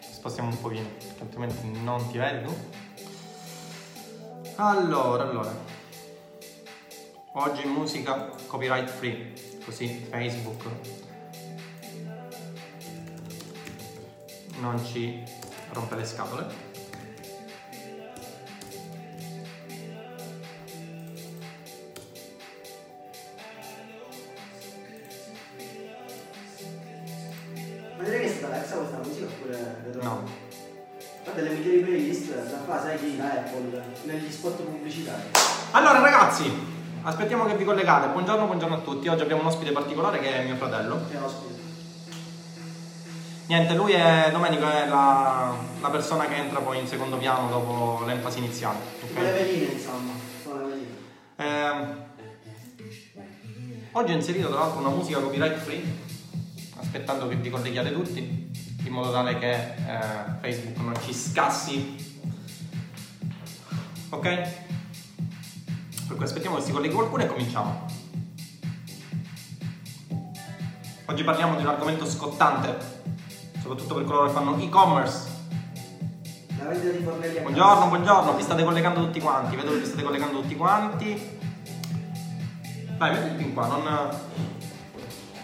Spostiamo un pochino, perché altrimenti non ti vedo. Allora, allora. Oggi musica copyright free, così Facebook non ci rompe le scatole. La Apple, negli spot pubblicitari. Allora ragazzi, aspettiamo che vi collegate. Buongiorno, buongiorno a tutti. Oggi abbiamo un ospite particolare che è mio fratello. Che ospite. Niente, lui è Domenico, è la, la persona che entra poi in secondo piano dopo l'enfasi iniziale. ok? Sono le veline, insomma. Sono le veline. Ehm, oggi ho inserito tra l'altro una musica copyright free, aspettando che vi colleghiate tutti, in modo tale che eh, Facebook non ci scassi. Ok? Per cui aspettiamo che si colleghi qualcuno e cominciamo. Oggi parliamo di un argomento scottante, soprattutto per coloro che fanno e-commerce. La vendita di fornelli Buongiorno, buongiorno, vi state collegando tutti quanti, vedo che vi state collegando tutti quanti. Vai, metti il pin qua, non,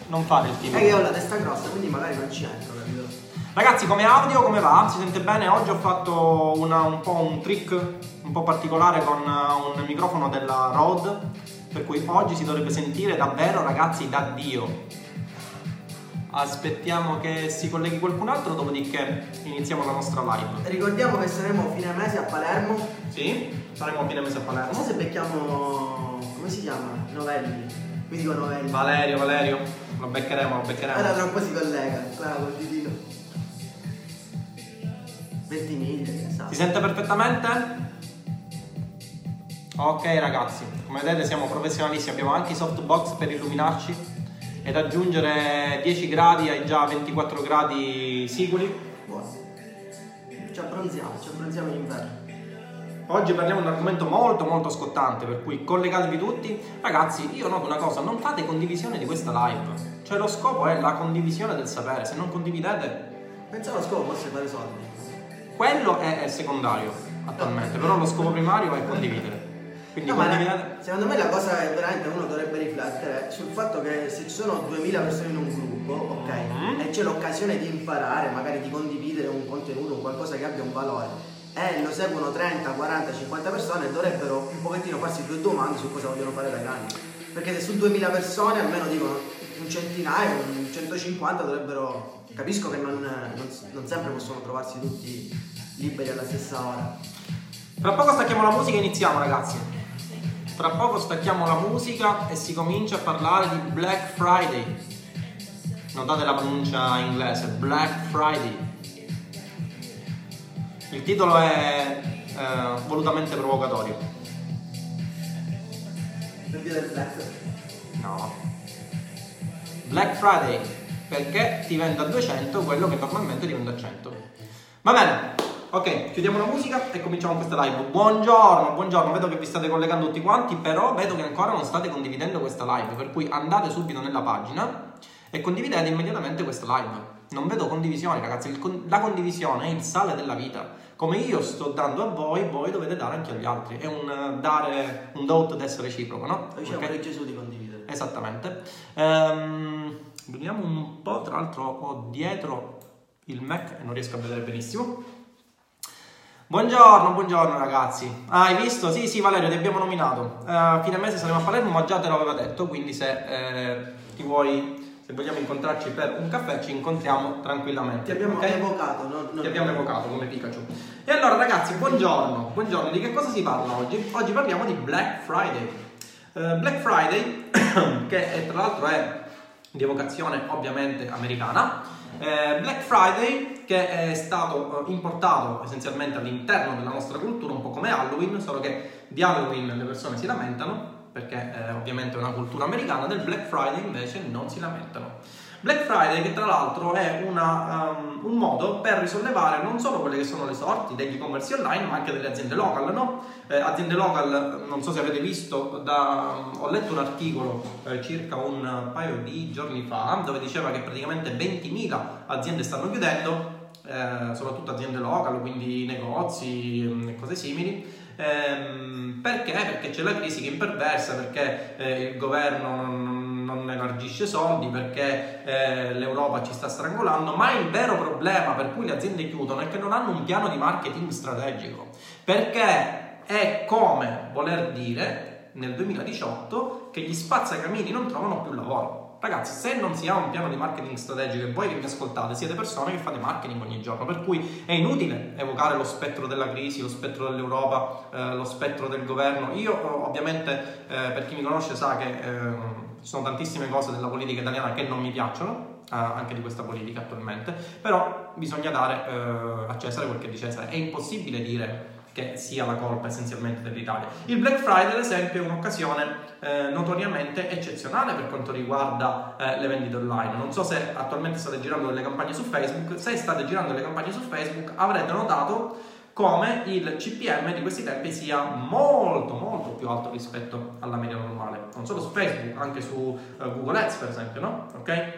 non fare il È che team. ho la testa grossa, quindi magari non ci entro, capito? Ragazzi, come audio, come va? Si sente bene? Oggi ho fatto una- un po' un trick un po' particolare con uh, un microfono della Rode, per cui oggi si dovrebbe sentire davvero, ragazzi, da Dio. Aspettiamo che si colleghi qualcun altro, dopodiché iniziamo la nostra live. Ricordiamo che saremo fine mese a Palermo. Sì? Saremo a fine mese a Non so Palermo. se becchiamo. come si chiama? Novelli. Qui dico Novelli. Valerio, Valerio, lo beccheremo, lo beccheremo. Allora tra un po' si collega, Clara col ditino. 20 miglia, che sa. Si sente perfettamente? Ok ragazzi, come vedete siamo professionalisti, abbiamo anche i softbox per illuminarci ed aggiungere 10 gradi ai già 24 gradi sicuri. Buono. Ci abbronziamo, ci abbronziamo in inverno. Oggi parliamo di un argomento molto molto scottante, per cui collegatevi tutti. Ragazzi, io noto una cosa, non fate condivisione di questa live. Cioè lo scopo è la condivisione del sapere, se non condividete Pensavo lo scopo fosse fare soldi. quello è, è secondario attualmente, però lo scopo primario è condividere. Quindi No, la- secondo me la cosa che veramente uno dovrebbe riflettere è sul fatto che se ci sono 2000 persone in un gruppo, ok, Mhm. e c'è l'occasione di imparare, magari di condividere un contenuto, un qualcosa che abbia un valore, e lo seguono 30, 40, 50 persone, dovrebbero un pochettino farsi due domande su cosa vogliono fare da grandi. Perché se su 2000 persone almeno dicono un centinaio, un 150 dovrebbero... Capisco che non, non- non sempre possono trovarsi tutti liberi alla stessa ora. Tra poco stacchiamo la musica e iniziamo ragazzi. Tra poco stacchiamo la musica e si comincia a parlare di Black Friday. Notate la pronuncia inglese, Black Friday. Il titolo è eh, volutamente provocatorio. Per black. No. Black Friday, perché ti vende a 200 quello che normalmente ti vende a 100. Va bene, ok, chiudiamo la musica e cominciamo questa live. Buongiorno, buongiorno, vedo che vi state collegando tutti quanti, però vedo che ancora non state condividendo questa live, per cui andate subito nella pagina e condividete immediatamente questa live. Non vedo condivisioni, ragazzi, con- la condivisione è il sale della vita. Come io sto dando a voi, voi dovete dare anche agli altri. È un eh, dare, un do to des reciproco, no? Lo diceva Ok? pure Gesù di condividere. Esattamente. Ehm, vediamo un po', tra l'altro ho dietro il Mac e non riesco a vedere benissimo. Buongiorno, buongiorno ragazzi. Ah, hai visto? Sì, sì, Valerio, ti abbiamo nominato. Eh, fine mese saremo a Palermo, ma già te l'aveva detto, quindi se eh, ti vuoi, se vogliamo incontrarci per un caffè, ci incontriamo tranquillamente. Ti abbiamo ok? evocato, no? no- Ti abbiamo evocato come Pikachu. E allora ragazzi, buongiorno, buongiorno, di che cosa si parla oggi? Oggi parliamo di Black Friday. Eh, Black Friday, che è, tra l'altro è di evocazione ovviamente americana, eh, Black Friday che è stato eh, importato essenzialmente all'interno della nostra cultura, un po' come Halloween, solo che di Halloween le persone si lamentano perché eh, ovviamente è una cultura americana, del Black Friday invece non si lamentano. Black Friday che tra l'altro è una, um, un modo per risollevare non solo quelle che sono le sorti degli e-commerce online ma anche delle aziende local, no? eh, aziende local, non so se avete visto, da, ho letto un articolo eh, circa un paio di giorni fa dove diceva che praticamente 20.000 aziende stanno chiudendo, eh, soprattutto aziende local, quindi negozi mm, e cose simili. Ehm, perché? Perché c'è la crisi che imperversa, perché eh, il governo non non elargisce soldi perché eh, l'Europa ci sta strangolando, ma il vero problema per cui le aziende chiudono è che non hanno un piano di marketing strategico, perché è come voler dire nel 2018 che gli spazzacamini non trovano più lavoro. Ragazzi, se non si ha un piano di marketing strategico e voi che mi ascoltate siete persone che fate marketing ogni giorno, per cui è inutile evocare lo spettro della crisi, lo spettro dell'Europa, eh, lo spettro del governo. Io ovviamente, eh, per chi mi conosce sa che eh, ci sono tantissime cose della politica italiana che non mi piacciono, eh, anche di questa politica attualmente, però bisogna dare eh, a Cesare quel che di Cesare. È impossibile dire che sia la colpa essenzialmente dell'Italia. Il Black Friday, ad esempio, è un'occasione eh, notoriamente eccezionale per quanto riguarda eh, le vendite online. Non so se attualmente state girando delle campagne su Facebook, se state girando delle campagne su Facebook avrete notato come il CPM di questi tempi sia molto molto più alto rispetto alla media normale, non solo su Facebook, anche su uh, Google Ads per esempio, no? Ok?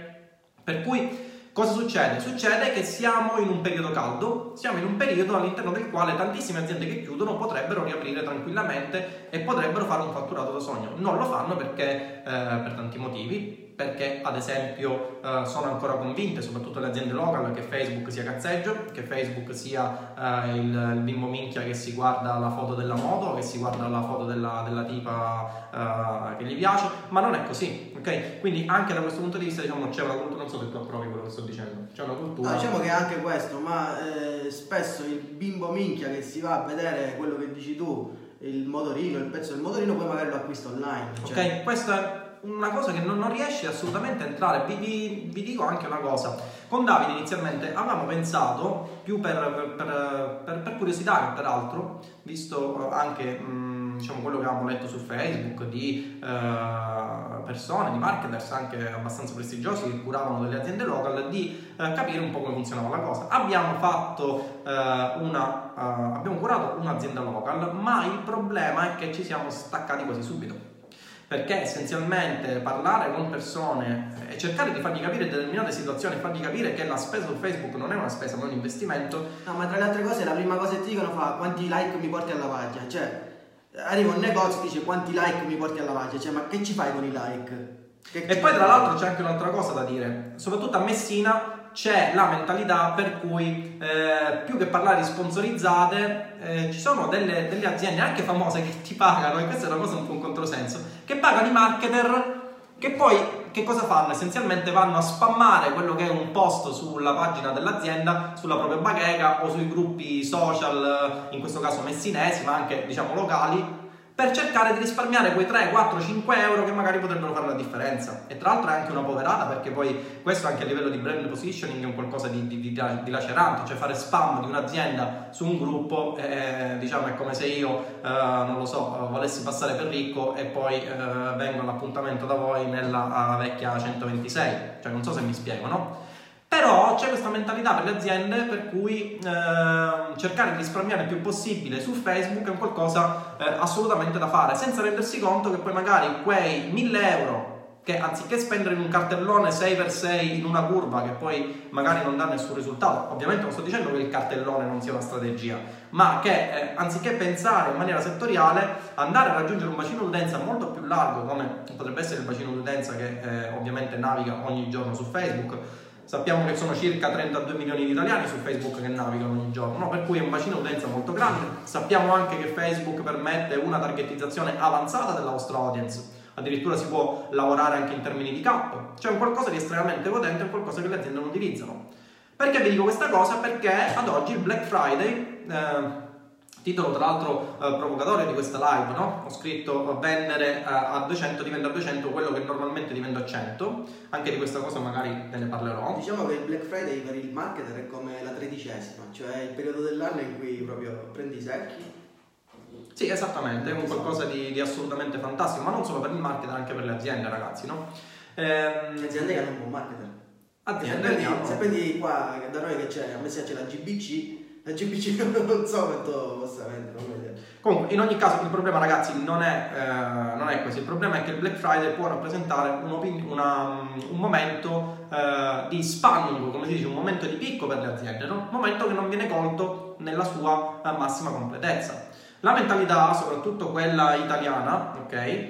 Per cui cosa succede? Succede che siamo in un periodo caldo, siamo in un periodo all'interno del quale tantissime aziende che chiudono potrebbero riaprire tranquillamente e potrebbero fare un fatturato da sogno. Non lo fanno perché eh, per tanti motivi, perché ad esempio eh, sono ancora convinte, soprattutto le aziende local, che Facebook sia cazzeggio, che Facebook sia eh, il, il, bimbo minchia che si guarda la foto della moto, che si guarda la foto della, della tipa eh, che gli piace, ma non è così, ok? Quindi anche da questo punto di vista diciamo c'è una cultura, non so se tu approvi quello che sto dicendo, c'è una cultura... No, diciamo che anche questo, ma eh, spesso il bimbo minchia che si va a vedere quello che dici tu, il motorino, il pezzo del motorino, poi magari lo acquista online. Cioè... Ok, questo è una cosa che non, non riesce assolutamente a entrare. Vi, vi, vi, dico anche una cosa: con Davide inizialmente avevamo pensato, più per, per, per, per curiosità che peraltro, visto anche mh, diciamo, quello che avevamo letto su Facebook di uh, persone, di marketers anche abbastanza prestigiosi che curavano delle aziende local, di uh, capire un po' come funzionava la cosa. Abbiamo fatto uh, una, abbiamo curato un'azienda local, ma il problema è che ci siamo staccati quasi subito perché essenzialmente parlare con persone e cercare di fargli capire determinate situazioni, fargli capire che la spesa su Facebook non è una spesa, ma un investimento. No, ma tra le altre cose la prima cosa che ti dicono fa quanti like mi porti alla pagina, cioè arriva un negozio e dice quanti like mi porti alla pagina, cioè ma che ci fai con i like? Che e poi tra l'altro c'è anche un'altra cosa da dire, soprattutto a Messina c'è la mentalità per cui eh, più che parlare di sponsorizzate eh, ci sono delle, delle, aziende anche famose che ti pagano, e questa è una cosa un po' un controsenso, che pagano i marketer che poi che cosa fanno? Essenzialmente vanno a spammare quello che è un post sulla pagina dell'azienda, sulla propria bacheca o sui gruppi social, in questo caso messinesi, ma anche diciamo locali, per cercare di risparmiare quei 3, 4, 5 euro che magari potrebbero fare la differenza. E tra l'altro è anche una poverata perché poi questo anche a livello di brand positioning è un qualcosa di, di, di, di lacerante, cioè fare spam di un'azienda su un gruppo eh, diciamo è come se io, eh, non lo so, volessi passare per ricco e poi eh, vengo all'appuntamento da voi nella vecchia 126, cioè non so se mi spiego, no? Però c'è questa mentalità per le aziende per cui eh, cercare di risparmiare il più possibile su Facebook è un qualcosa eh, assolutamente da fare, senza rendersi conto che poi magari quei 1000 euro che anziché spendere in un cartellone 6x6 in una curva che poi magari non dà nessun risultato, ovviamente non sto dicendo che il cartellone non sia una strategia, ma che eh, anziché pensare in maniera settoriale, andare a raggiungere un bacino d'utenza molto più largo, come potrebbe essere il bacino d'utenza che eh, ovviamente naviga ogni giorno su Facebook, Sappiamo che sono circa 32 milioni di italiani su Facebook che navigano ogni giorno, no? per cui è un bacino utenza molto grande. Sappiamo anche che Facebook permette una targetizzazione avanzata della vostra audience, addirittura si può lavorare anche in termini di cap, cioè un qualcosa di estremamente potente, un qualcosa che le aziende non utilizzano. Perché vi dico questa cosa? Perché ad oggi il Black Friday... Eh, Titolo tra l'altro eh, provocatorio di questa live, no? Ho scritto vendere eh, a 200 diventa a 200 quello che normalmente diventa a 100. Anche di questa cosa magari ve ne parlerò. Diciamo che il Black Friday per il marketer è come la tredicesima, cioè il periodo dell'anno in cui proprio prendi i secchi Sì, esattamente, è un qualcosa di, di assolutamente fantastico, ma non solo per il marketer, anche per le aziende, ragazzi, no? Ehm, Aziende che hanno un buon marketer. aziende Se che hanno- vedi qua che da noi che c'è, a Messina c'è la GBC, la GBC non so quanto possa vendere. Comunque, in ogni caso, il problema, ragazzi, non è, eh, non è questo. Il problema è che il Black Friday può rappresentare un'opin- una- un momento eh, di spanning, come si dice, un momento di picco per le aziende, un momento che non viene colto nella sua eh, massima completezza. La mentalità, soprattutto quella italiana, ok?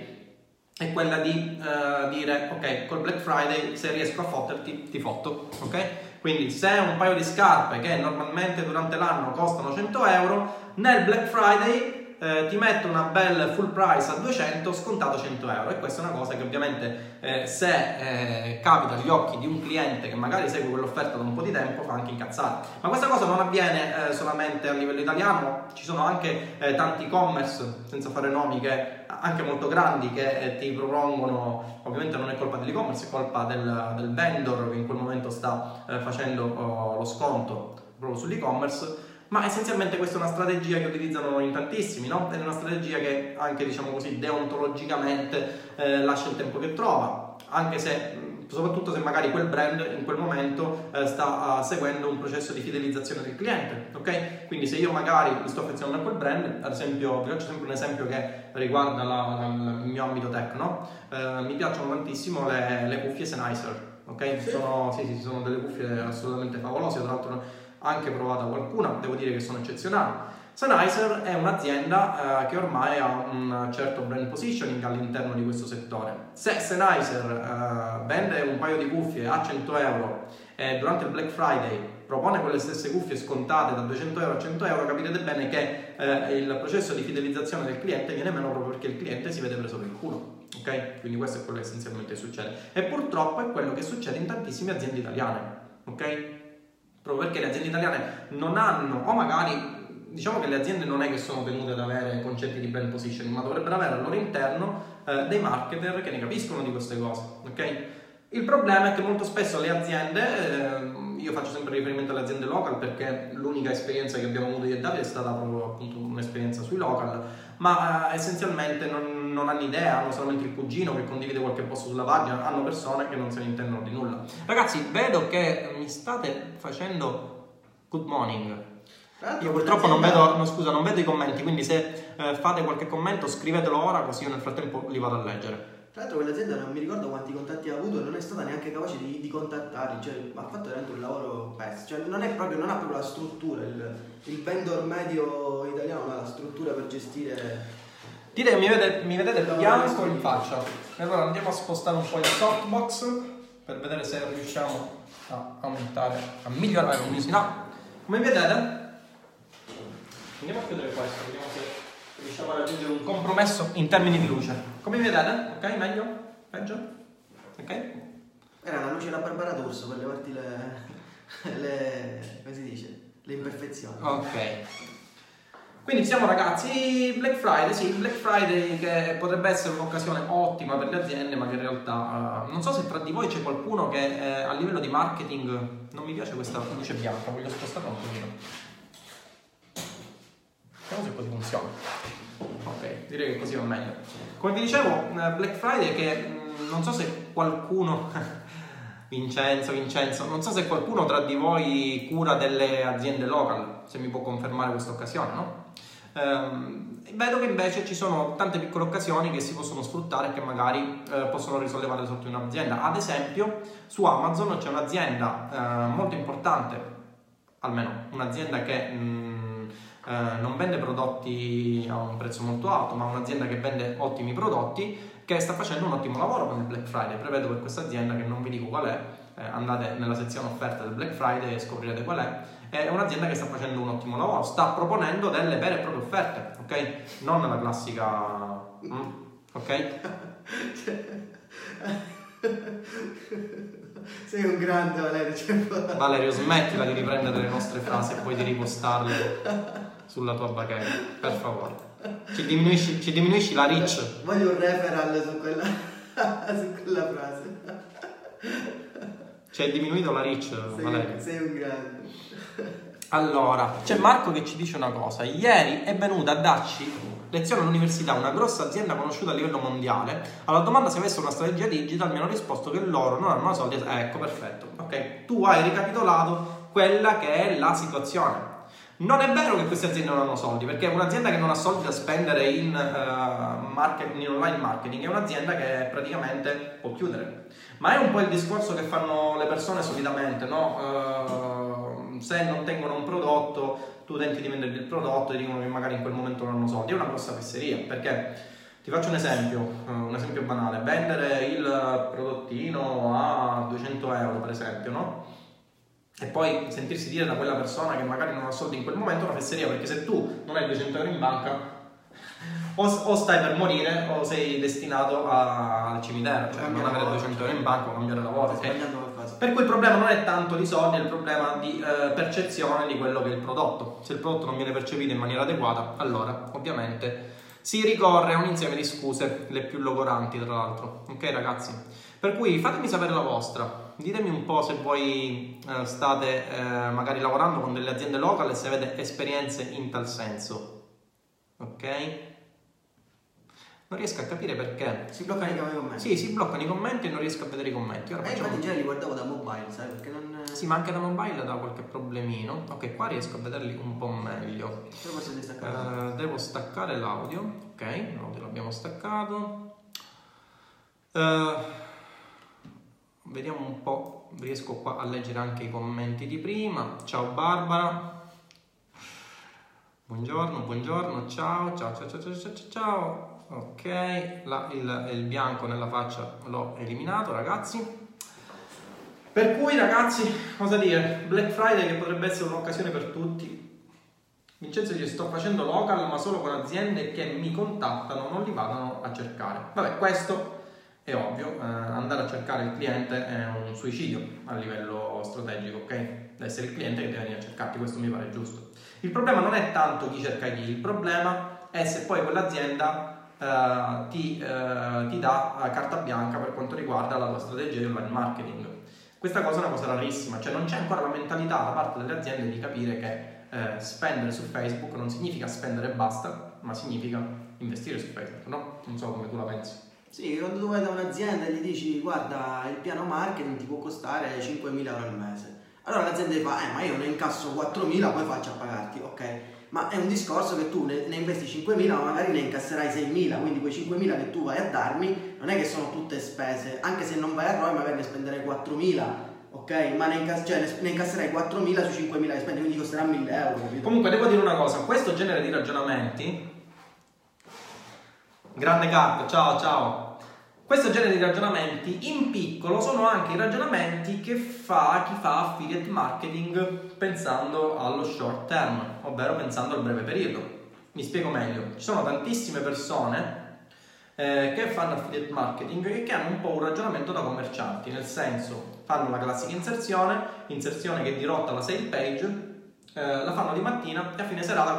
È quella di eh, dire, ok, col Black Friday se riesco a fotterti, ti fotto, ok? Quindi se un paio di scarpe che normalmente durante l'anno costano 100 euro, nel Black Friday eh, ti metto una bella full price a 200 scontato 100 euro. E questa è una cosa che ovviamente eh, se eh, capita agli occhi di un cliente che magari segue quell'offerta da un po' di tempo fa anche incazzare. Ma questa cosa non avviene eh, solamente a livello italiano. Ci sono anche eh, tanti e-commerce senza fare nomi che anche molto grandi che eh, ti propongono ovviamente non è colpa dell'e-commerce è colpa del, del vendor che in quel momento sta facendo oh, lo sconto proprio sull'e-commerce ma essenzialmente questa è una strategia che utilizzano in tantissimi, no? Ed è una strategia che anche, diciamo così, deontologicamente eh, lascia il tempo che trova, anche se, soprattutto se magari quel brand in quel momento eh, sta uh, seguendo un processo di fidelizzazione del cliente, ok? Quindi se io magari mi sto affezionando a quel brand, ad esempio, vi faccio sempre un esempio che riguarda la- la- il mio ambito tech, no? Eh, mi piacciono tantissimo le, le cuffie Sennheiser, ok? Sì. Sono, sì, sì, sono delle cuffie assolutamente favolose, tra l'altro anche provata qualcuna, devo dire che sono eccezionali. Sennheiser è un'azienda eh, che ormai ha un certo brand positioning all'interno di questo settore. Se Sennheiser eh, vende un paio di cuffie a 100 euro e durante il Black Friday propone quelle stesse cuffie scontate da 200 euro a 100 euro, capirete bene che eh, il processo di fidelizzazione del cliente viene meno proprio perché il cliente si vede preso per il culo. Ok? Quindi questo è quello che essenzialmente succede. E purtroppo è quello che succede in tantissime aziende italiane. Ok? Proprio perché le aziende italiane non hanno, o magari diciamo che le aziende non è che sono tenute ad avere concetti di brand positioning, ma dovrebbero avere al loro interno eh, dei marketer che ne capiscono di queste cose, ok? Il problema è che molto spesso le aziende, ehm, io faccio sempre riferimento alle aziende local perché l'unica esperienza che abbiamo avuto io e Davide è stata proprio appunto un'esperienza sui local, ma eh, essenzialmente non, non hanno idea, hanno solamente il cugino che condivide qualche posto sulla pagina, hanno persone che non se ne intendono di nulla. Ragazzi, vedo che mi state facendo good morning. L'altro Io purtroppo non vedo, no, scusa, non vedo i commenti, quindi se eh, fate qualche commento scrivetelo ora così io nel frattempo li vado a leggere. Tra l'altro quell'azienda non mi ricordo quanti contatti ha avuto e non è stata neanche capace di, di contattarli, cioè ha fatto veramente un lavoro pessimo, cioè non, è proprio, non ha proprio la struttura, il, il vendor medio italiano non ha la struttura per gestire... Dite che mi vedete, mi vedete No, bianco in faccia. E allora andiamo a spostare un po' il softbox per vedere se riusciamo a aumentare, a migliorare la luminosità. Come vedete, andiamo a chiudere questo, vediamo se riusciamo a raggiungere un compromesso in termini di luce. Come vedete? Ok, meglio? Peggio? Ok? Era la luce da Barbara D'Urso per levarti le, le... come si dice? Le imperfezioni. Ok. Quindi siamo ragazzi, Black Friday, sì, Black Friday che potrebbe essere un'occasione ottima per le aziende, ma che in realtà eh, non so se tra di voi c'è qualcuno che eh, a livello di marketing non mi piace questa luce bianca, voglio spostarla un pochino. Vediamo se così funziona. Ok, direi che così va meglio. Come vi dicevo, eh, Black Friday che mh, non so se qualcuno Vincenzo, Vincenzo, non so se qualcuno tra di voi cura delle aziende local, se mi può confermare questa occasione, no? Ehm, vedo che invece ci sono tante piccole occasioni che si possono sfruttare e che magari eh, possono risollevare sotto un'azienda. Ad esempio, su Amazon c'è un'azienda eh, molto importante, almeno un'azienda che mh, eh, non vende prodotti a un prezzo molto alto, ma un'azienda che vende ottimi prodotti che sta facendo un ottimo lavoro con il Black Friday. Prevedo per questa azienda, che non vi dico qual è, eh, andate nella sezione offerta del Black Friday e scoprirete qual è. È un'azienda che sta facendo un ottimo lavoro, sta proponendo delle vere e proprie offerte, ok? Non la classica. mm, ok? Sei un grande Valerio, cioè, Valerio, smettila di riprendere le nostre frasi e poi di ripostarle sulla tua bacheca, per favore. Ci diminuisci, ci diminuisci la reach. voglio un referral su quella, su quella frase. Ci hai diminuito la Valerio. Sei, sei un grande. Allora, c'è Marco che ci dice una cosa. Ieri è venuta a darci Lezione all'università, una grossa azienda conosciuta a livello mondiale. Alla domanda se avessero una strategia digital mi hanno risposto che loro non hanno soldi. Eh, ecco, perfetto. Ok, tu hai ricapitolato quella che è la situazione. Non è vero che queste aziende non hanno soldi, perché un'azienda che non ha soldi da spendere in, uh, marketing, in online marketing è un'azienda che praticamente può chiudere. Ma è un po' il discorso che fanno le persone solitamente, no? Uh, se non tengono un prodotto, tu tenti di vendere il prodotto e dicono che magari in quel momento non hanno soldi. È una grossa fesseria, perché ti faccio un esempio, uh, un esempio banale. Vendere il prodottino a 200 euro, per esempio, no? E poi sentirsi dire da quella persona che magari non ha soldi in quel momento è una fesseria perché se tu non hai 200 euro in banca o, o stai per morire o sei destinato al cimitero cioè non avere 200 euro in banca o cambiare lavoro okay? per cui il problema non è tanto di soldi è il problema di eh, percezione di quello che è il prodotto. Se il prodotto non viene percepito in maniera adeguata allora ovviamente si ricorre a un insieme di scuse le più logoranti tra l'altro. Ok ragazzi per cui fatemi sapere la vostra ditemi un po' se voi eh, state eh, magari lavorando con delle aziende local e se avete esperienze in tal senso. Ok? Non riesco a capire perché. Si bloccano i commenti. Sì, si bloccano i commenti e non riesco a vedere i commenti. Ora eh, facciamo... infatti in genere li guardavo da mobile, sai? Perché non... Sì, ma anche da mobile da qualche problemino. Ok, qua riesco a vederli un po' meglio. Staccare. Uh, devo staccare l'audio. Ok, l'audio l'abbiamo staccato. Uh, Vediamo un po', riesco qua a leggere anche i commenti di prima. Ciao Barbara. Buongiorno, buongiorno, ciao, ciao, ciao, ciao, ciao, ciao, ciao. Ok, La, il, il bianco nella faccia l'ho eliminato, ragazzi. Per cui, ragazzi, cosa dire? Black Friday che potrebbe essere un'occasione per tutti. Vincenzo dice sto facendo local ma solo con aziende che mi contattano, non li vadano a cercare. Vabbè, questo è ovvio, eh, andare a cercare il cliente è un suicidio a livello strategico, ok? Deve essere il cliente che deve venire a cercarti, questo mi pare giusto. Il problema non è tanto chi cerca chi, il problema è se poi quell'azienda eh, ti, eh, ti, dà carta bianca per quanto riguarda la tua strategia di online marketing. Questa cosa è una cosa rarissima, cioè non c'è ancora la mentalità da parte delle aziende di capire che eh, spendere su Facebook non significa spendere e basta, ma significa investire su Facebook, no? Non so come tu la pensi. Sì, quando tu vai da un'azienda e gli dici guarda il piano marketing ti può costare 5.000 euro al mese. Allora l'azienda fa, eh ma io ne incasso 4.000 poi faccio a pagarti, ok? Ma è un discorso che tu ne, ne investi 5.000 ma magari ne incasserai 6.000, quindi quei 5.000 che tu vai a darmi non è che sono tutte spese, anche se non vai a ROI magari ne spenderai 4.000 ok? Ma ne, incass- cioè, ne incasserai 4.000 su 5.000 che spendi, quindi costerà 1.000 euro. Comunque devo dire una cosa, questo genere di ragionamenti... Grande carta, ciao ciao! Questo genere di ragionamenti in piccolo sono anche i ragionamenti che fa chi fa affiliate marketing pensando allo short term, ovvero pensando al breve periodo. Mi spiego meglio, ci sono tantissime persone eh, che fanno affiliate marketing e che hanno un po' un ragionamento da commercianti, nel senso fanno la classica inserzione, inserzione che dirotta la sale page, eh, la fanno di mattina e a fine serata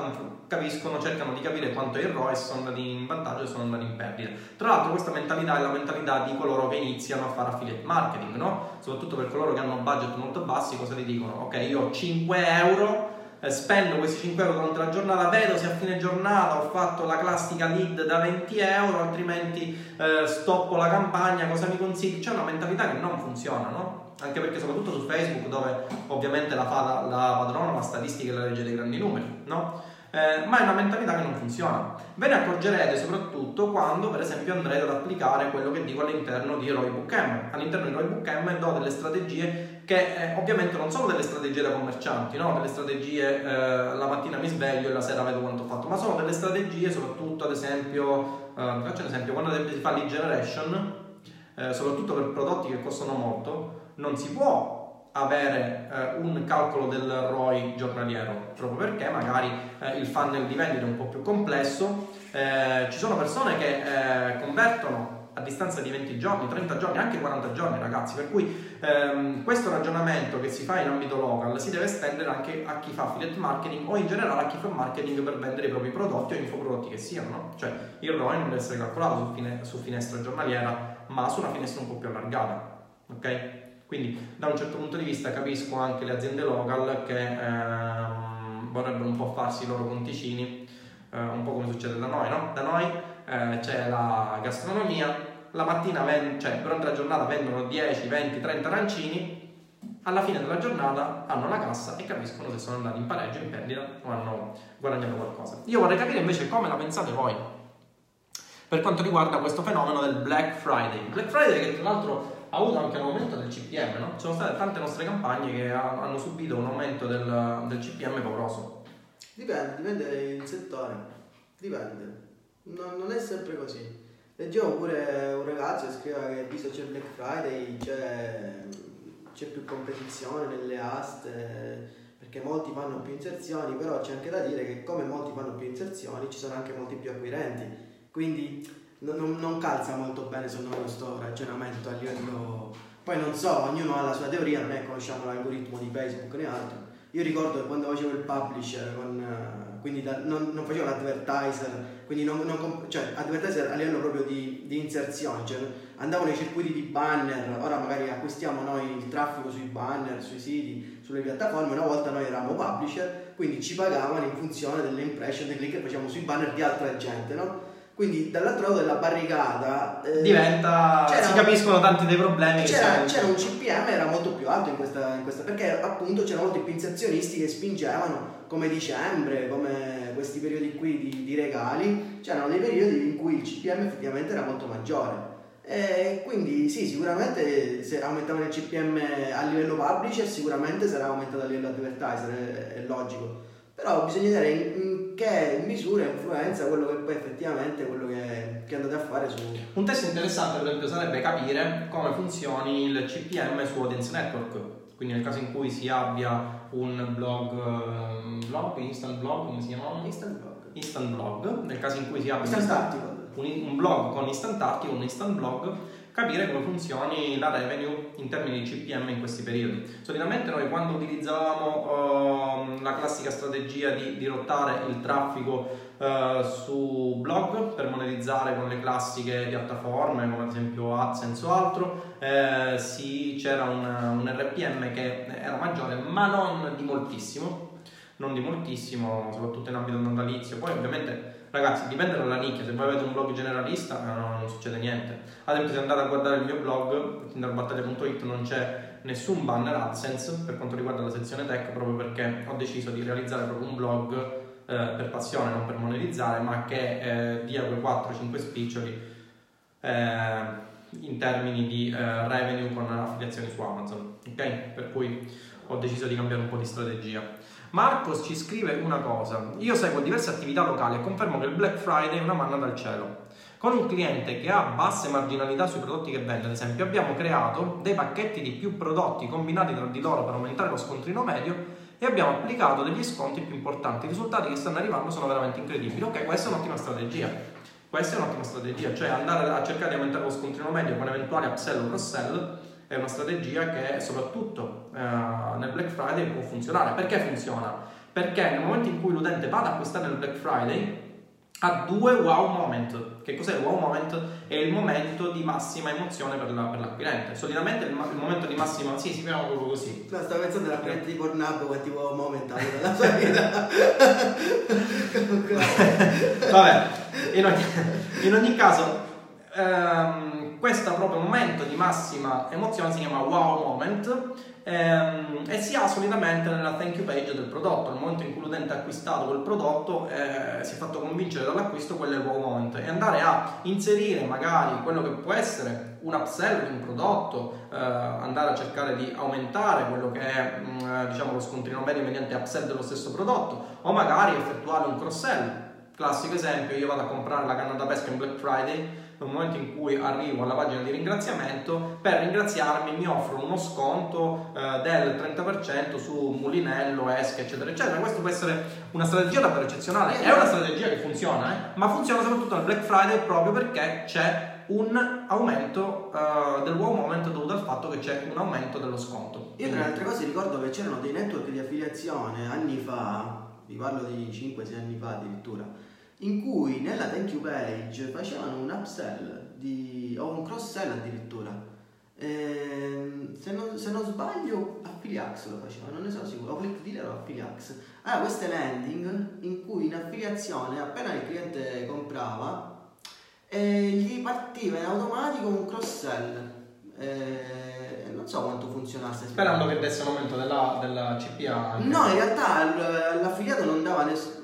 capiscono, cercano di capire quanto è il ROI, se sono andati in vantaggio e sono andati in perdita. Tra l'altro questa mentalità è la mentalità di coloro che iniziano a fare affiliate marketing, no? Soprattutto per coloro che hanno budget molto bassi, cosa ti dicono? Ok, io ho 5 euro, spendo questi 5 euro durante la giornata, vedo se a fine giornata ho fatto la classica lead da 20 euro, altrimenti eh, stoppo la campagna, cosa mi consigli? C'è una mentalità che non funziona, no? Anche perché soprattutto su Facebook, dove ovviamente la fa la, la padrona, la statistica e la legge dei grandi numeri, no? Eh, ma è una mentalità che non funziona. Ve ne accorgerete soprattutto quando, per esempio, andrete ad applicare quello che dico all'interno di Roy Book M. All'interno di Roy Book M do delle strategie che eh, ovviamente non sono delle strategie da commercianti, no? delle strategie eh, la mattina mi sveglio e la sera vedo quanto ho fatto, ma sono delle strategie soprattutto, ad esempio, eh, faccio un esempio, quando si fa lead generation, eh, soprattutto per prodotti che costano molto, non si può avere eh, un calcolo del ROI giornaliero, proprio perché magari eh, il funnel di vendita è un po' più complesso. Eh, ci sono persone che eh, convertono a distanza di 20 giorni, 30 giorni, anche 40 giorni ragazzi, per cui ehm, questo ragionamento che si fa in ambito local si deve estendere anche a chi fa affiliate marketing o in generale a chi fa marketing per vendere i propri prodotti o infoprodotti che siano, no? cioè il ROI non deve essere calcolato su, fine, su finestra giornaliera ma su una finestra un po' più allargata, ok? Quindi da un certo punto di vista capisco anche le aziende local che ehm, vorrebbero un po' farsi i loro conticini, eh, un po' come succede da noi, no? Da noi eh, c'è la gastronomia, la mattina, ven- cioè durante la giornata vendono 10, 20, 30 arancini, alla fine della giornata hanno la cassa e capiscono se sono andati in pareggio, in perdita o hanno guadagnato qualcosa. Io vorrei capire invece come la pensate voi per quanto riguarda questo fenomeno del Black Friday. Black Friday che tra l'altro ha avuto anche un aumento del CPM, no? Ci sono state tante nostre campagne che hanno subito un aumento del, del CPM pauroso. Dipende, dipende il settore, dipende. Non, non è sempre così. Leggevo pure un ragazzo che scriveva che visto c'è Black Friday c'è, c'è più competizione nelle aste perché molti fanno più inserzioni, però c'è anche da dire che come molti fanno più inserzioni ci sono anche molti più acquirenti. Quindi non, non calza molto bene secondo me questo ragionamento a livello... Poi non so, ognuno ha la sua teoria, non è conosciamo l'algoritmo di Facebook né altro. Io ricordo che quando facevo il publisher, con, eh, quindi da, non, non, facevo l'advertiser, quindi non, non, cioè advertiser a livello proprio di, di inserzione, cioè andavo nei circuiti di banner, ora magari acquistiamo noi il traffico sui banner, sui siti, sulle piattaforme, una volta noi eravamo publisher, quindi ci pagavano in funzione delle impression, dei click che facciamo sui banner di altra gente, no? Quindi dall'altro lato della barricata eh, diventa. si capiscono tanti dei problemi. C'era, c'era un CPM era molto più alto in questa, in questa, perché appunto c'erano molti più inserzionisti che spingevano come dicembre, come questi periodi qui di, di regali, c'erano dei periodi in cui il CPM effettivamente era molto maggiore. E quindi sì, sicuramente se aumentavano il CPM a livello publisher, sicuramente sarà aumentato a livello advertiser, è, è logico. Però bisogna vedere in, in che misura e influenza quello che poi effettivamente quello che, che, andate a fare su... Un test interessante per esempio sarebbe capire come funzioni il CPM su Audience Network, quindi nel caso in cui si abbia un blog, um, blog instant blog, come si chiama? Instant blog. Instant blog, nel caso in cui si abbia instant. Un, un blog con instant article, un instant blog, capire come funzioni la revenue in termini di CPM in questi periodi. Solitamente noi quando utilizzavamo uh, la classica strategia di dirottare il traffico uh, su blog per monetizzare con le classiche piattaforme come ad esempio AdSense o altro, eh, sì, c'era un, un RPM che era maggiore ma non di moltissimo, non di moltissimo, soprattutto in ambito natalizio. Poi ovviamente Ragazzi, dipende dalla nicchia, se voi avete un blog generalista no, non succede niente. Ad esempio se andate a guardare il mio blog, tinderbattaglia.it, non c'è nessun banner AdSense per quanto riguarda la sezione tech, proprio perché ho deciso di realizzare proprio un blog eh, per passione, non per monetizzare, ma che eh, dia quei 4-5 spiccioli eh, in termini di eh, revenue con affiliazioni su Amazon. Ok? Per cui ho deciso di cambiare un po' di strategia. Marcos ci scrive una cosa, io seguo diverse attività locali e confermo che il Black Friday è una manna dal cielo. Con un cliente che ha basse marginalità sui prodotti che vende, ad esempio, abbiamo creato dei pacchetti di più prodotti combinati tra di loro per aumentare lo scontrino medio e abbiamo applicato degli sconti più importanti. I risultati che stanno arrivando sono veramente incredibili. Ok, questa è un'ottima strategia. Questa è un'ottima strategia, cioè andare a cercare di aumentare lo scontrino medio con eventuali upsell o cross-sell è una strategia che soprattutto eh, nel Black Friday può funzionare. Perché funziona? Perché nel momento in cui l'utente va ad acquistare nel Black Friday ha due wow moment. Che cos'è il wow moment? È il momento di massima emozione per, la, per l'acquirente. Solitamente il, il, momento di massima... Sì, si chiama proprio così. No, stavo pensando all'acquirente di Pornhub tipo moment della sua vita. Vabbè, in ogni, in ogni caso... Ehm, questo proprio momento di massima emozione si chiama wow moment ehm, e si ha solitamente nella thank you page del prodotto. Nel momento in cui l'utente ha acquistato quel prodotto, eh, si è fatto convincere dall'acquisto, quello è il wow moment. E andare a inserire magari quello che può essere un upsell di un prodotto, eh, andare a cercare di aumentare quello che è mh, mm, diciamo, lo scontrino medio mediante upsell dello stesso prodotto, o magari effettuare un cross sell. Classico esempio, io vado a comprare la canna da pesca in Black Friday nel momento in cui arrivo alla pagina di ringraziamento, per ringraziarmi mi offrono uno sconto eh, del 30% su mulinello, esche, eccetera, eccetera. Questo può essere una strategia davvero eccezionale, è una strategia che funziona, eh? ma funziona soprattutto nel Black Friday proprio perché c'è un aumento uh, del wow moment dovuto al fatto che c'è un aumento dello sconto. Io tra le altre cose ricordo che c'erano dei network di affiliazione anni fa, vi parlo di 5-6 anni fa addirittura, in cui nella thank you page facevano un upsell di, o un cross sell addirittura. E, ehm, se, non, se non sbaglio Affiliax lo faceva, non ne sono sicuro, o Click Dealer o Affiliax. Aveva queste landing in cui in affiliazione appena il cliente comprava eh, gli partiva in automatico un cross sell. Eh, non so quanto funzionasse. Sperando che desse un aumento della, della CPA. No, in realtà l'affiliato non dava nessun.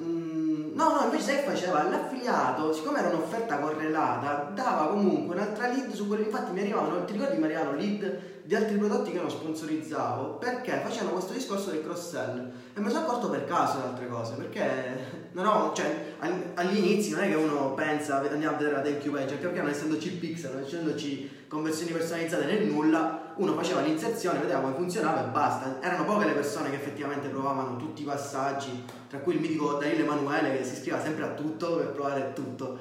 No, no, invece che faceva? L'affiliato, siccome era un'offerta correlata, dava comunque un'altra lead su quello. Infatti mi arrivavano, ti ricordi mi arrivavano lead di altri prodotti che non sponsorizzavo perché? Facevano questo discorso del cross sell e mi sono accorto per caso di altre cose perché no, no, cioè all- all'inizio non è che uno pensa andiamo a vedere la thank you page anche perché non essendoci pixel, non essendoci conversioni personalizzate nel nulla uno faceva l'inserzione, vedeva come funzionava e basta. Erano poche le persone che effettivamente provavano tutti i passaggi tra cui il mitico Danilo Emanuele che si iscriveva sempre a tutto per provare tutto.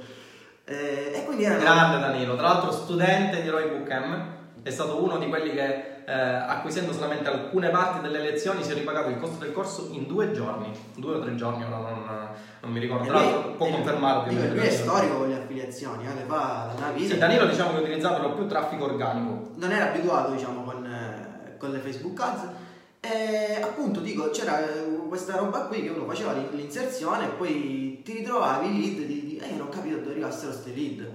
Eh, e quindi erano Grande Danilo, tra l'altro studente di Roy Book M, è stato uno di quelli che eh, acquisendo solamente alcune parti delle lezioni si è ripagato il costo del corso in due giorni, due o tre giorni, ora non, non mi ricordo, E tra l'altro può e- confermare ovviamente. lui è storico con le affiliazioni, eh, le fa da vita. Sì, Danilo diciamo che utilizzava per lo più traffico organico. Non era abituato, diciamo, con, eh, con le Facebook Ads. E appunto dico, c'era eh, questa roba qui che uno faceva l'in- l'inserzione e poi ti ritrovavi i lead di, di eh, non ho capito dove arrivassero queste lead.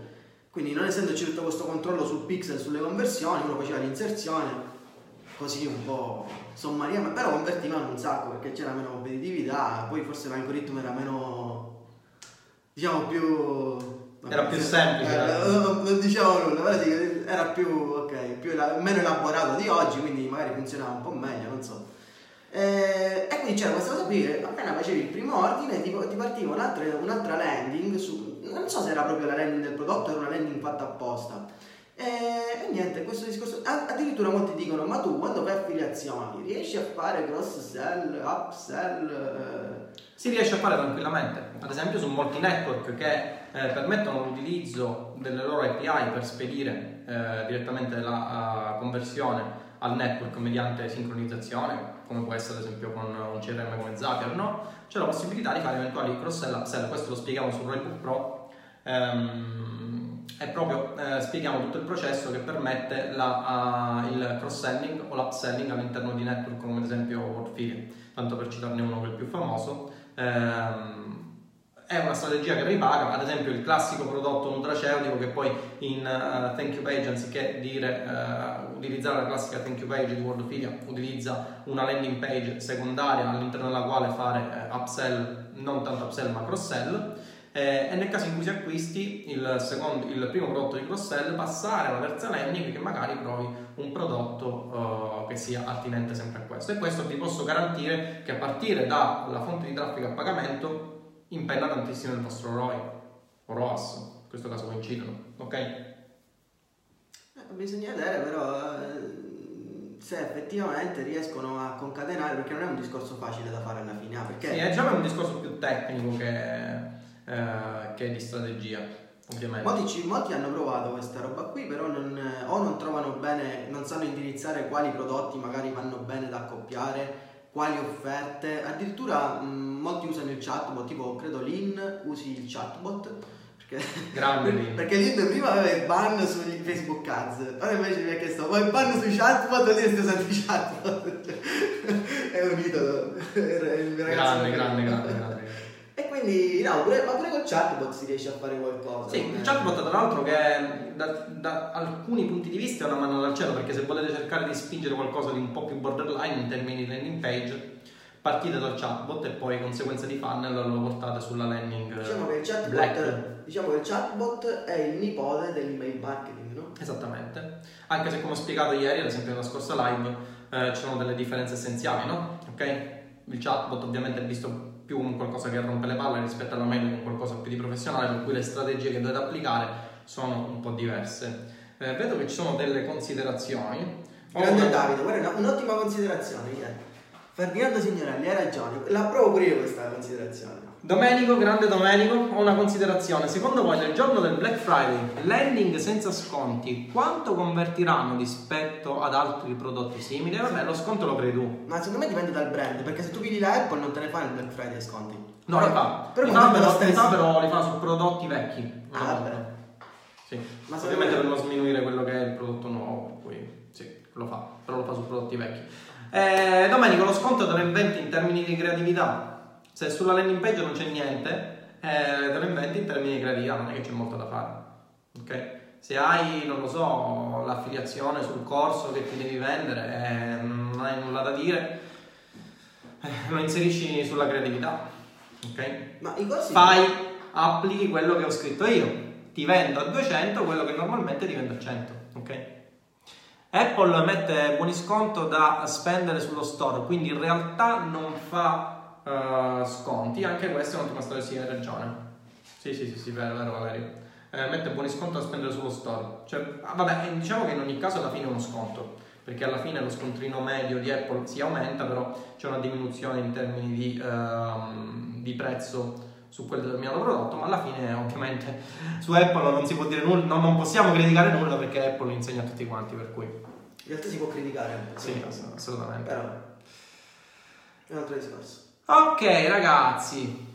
Quindi non essendoci tutto questo controllo sul pixel, sulle conversioni, uno faceva l'inserzione così un po' sommariamente, però convertivano un sacco perché c'era meno competitività, poi forse l'algoritmo era meno, diciamo più... Era più semplice. Eh, non, non diciamo nulla, però era più, ok, più meno elaborato di oggi, quindi magari funzionava un po' meglio, non so. Eh, e quindi c'era questa cosa qui appena facevi il primo ordine ti, ti partiva un'altra, un'altra landing su, non so se era proprio la landing del prodotto, era una landing fatta apposta. E, e niente, questo discorso. Addirittura molti dicono: Ma tu quando fai affiliazioni riesci a fare cross sell, upsell? eh, Si riesce a fare tranquillamente, ad esempio su molti network che eh, permettono l'utilizzo delle loro API per spedire eh, direttamente la eh, conversione al network mediante sincronizzazione, come può essere ad esempio con un CRM come Zapier, no? C'è la possibilità di fare eventuali cross-sell, upsell, questo lo spieghiamo su Roybook Pro ehm, e proprio eh, spieghiamo tutto il processo che permette la, ah, il cross-selling o l'upselling all'interno di network come ad esempio Wordfeed, tanto per citarne uno che è il più famoso. Ehm, è una strategia che ripaga, ad esempio il classico prodotto nutraceutico che poi in eh, thank you page anziché dire eh, utilizzare la classica thank you page di Wordfilia utilizza una landing page secondaria all'interno della quale fare eh, upsell, non tanto upsell ma cross sell eh, e nel caso in cui si acquisti il, secondo, il primo prodotto di cross sell passare alla terza landing che magari provi un prodotto eh, che sia attinente sempre a questo. E questo ti posso garantire che a partire dalla fonte di traffico a pagamento impenna tantissimo il vostro ROI. O ROAS, in questo caso coincidono, ok? Eh, bisogna vedere però eh, se effettivamente riescono a concatenare, perché non è un discorso facile da fare alla fine, ah, perché Sì, è diciamo è un discorso più tecnico che, eh, che di strategia, ovviamente. molti, molti hanno provato questa roba qui, però non, eh, o non trovano bene, non sanno indirizzare quali prodotti magari vanno bene da accoppiare, quali offerte, addirittura mh, molti usano il chatbot, tipo credo Lin usi il chatbot. Perché, Grande Lin. perché Lin prima aveva il ban sugli Facebook Ads, ora invece mi ha chiesto, vuoi il ban sui chatbot o dire stai usando i chatbot? è un idolo. Il Grande, grande, grande, grande. E quindi, no, pure, ma pure col chatbot si riesce a fare qualcosa. Sì, è- il chatbot tra l'altro che da, da alcuni punti di vista è una mano dal cielo perché se volete cercare di spingere qualcosa di un po' più borderline in termini di landing page partite dal chatbot e poi conseguenza di funnel lo portate sulla landing Diciamo che il chatbot, black. diciamo che il chatbot è il nipote dell'email marketing, no? Esattamente, anche se come ho spiegato ieri, ad esempio nella scorsa live, eh, ci sono delle differenze essenziali, no? Ok? Il chatbot ovviamente è visto più come qualcosa che rompe le palle rispetto alla mail come qualcosa più di professionale, per cui le strategie che dovete applicare sono un po' diverse. Eh, vedo che ci sono delle considerazioni. Grande Davide, guarda, un'ottima considerazione. Ian. Ferdinando Signorelli, hai ragione, la provo pure io questa considerazione. Domenico, grande Domenico, ho una considerazione. Secondo voi nel giorno del Black Friday, landing senza sconti, quanto convertiranno rispetto ad altri prodotti simili? Eh, Vabbè, lo sconto lo crei tu. Ma secondo me dipende dal brand, perché se tu pigli la Apple non te ne fa il Black Friday sconti. No, Però- li fa. Però li, fa però, li fa però li fa su prodotti vecchi. Ah, vabbè. Sì. Ma Ovviamente per non sminuire quello che è il prodotto nuovo, poi sì, lo fa, però lo fa su prodotti vecchi. Eh, Domenico, lo sconto te lo inventi in termini di creatività. Se sulla landing page non c'è niente, eh, te lo inventi in termini di creatività, non è che c'è molto da fare. Ok? Se hai, non lo so, l'affiliazione sul corso che ti devi vendere e non hai nulla da dire, eh, lo inserisci sulla creatività. Ok? Ma i corsi... Fai, applichi quello che ho scritto io. Ti vendo a 200 quello che normalmente ti vendo a 100. Apple mette buoni sconto da spendere sullo store, quindi in realtà non fa uh, sconti, anche questa è un'ottima storia, sì, hai ragione. Sì, sì, sì, sì, vero, vero Valerio. Eh, mette buoni sconto da spendere sullo store. Cioè, ah, vabbè, diciamo che in ogni caso alla fine è uno sconto, perché alla fine lo scontrino medio di Apple si aumenta, però c'è una diminuzione in termini di, uh, di prezzo su quel determinato prodotto, ma alla fine ovviamente su Apple non si può dire nulla, non possiamo criticare nulla perché Apple insegna a tutti quanti, per cui... In realtà si può criticare. Sì, assolutamente. Però è un altro discorso. Ok ragazzi,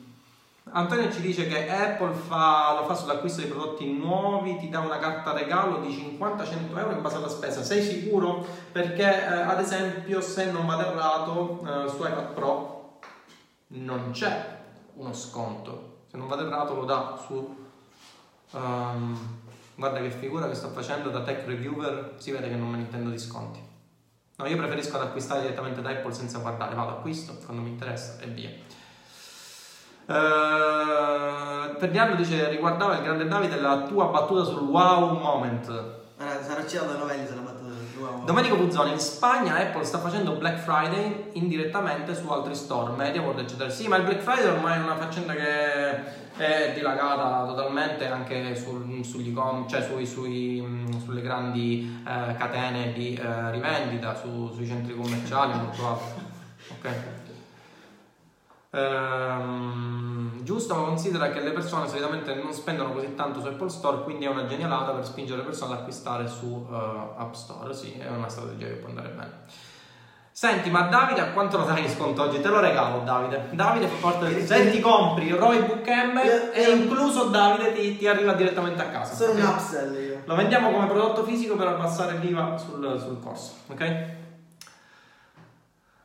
Antonio ci dice che Apple fa, lo fa sull'acquisto di prodotti nuovi, ti dà una carta regalo di 50-100 euro in base alla spesa. Sei sicuro? Perché eh, ad esempio se non vado errato eh, su iPad Pro non c'è uno sconto. Se non vado errato lo dà su... Um, guarda che figura che sto facendo da tech reviewer, si vede che non me ne intendo di sconti. No, io preferisco ad acquistare direttamente da Apple senza guardare, vado acquisto quando mi interessa e via. Uh, Ferdinando dice riguardava il grande Davide la tua battuta sul wow moment. Eh, sarà citato da Novelli se la battuta Domenico Puzzoni, in Spagna Apple sta facendo Black Friday indirettamente su altri store, MediaWorld eccetera. Sì, ma il Black Friday ormai è una faccenda che è dilagata totalmente anche sul, sugli cioè sui, sui, sulle grandi eh, catene di eh, rivendita, su, sui centri commerciali molto alto. Ok. Ehm, giusto, ma considera che le persone solitamente non spendono così tanto su Apple Store, quindi è una genialata per spingere le persone ad acquistare su uh, App Store. Sì, è una strategia che può andare bene. Senti, ma Davide a quanto lo dai in sconto oggi? Te lo regalo, Davide. Davide fa parte del... Se ti compri Roy Book M e incluso Davide ti, ti, arriva direttamente a casa. Sono un upsell io. Lo vendiamo come prodotto fisico per abbassare l'IVA sul, sul corso, ok?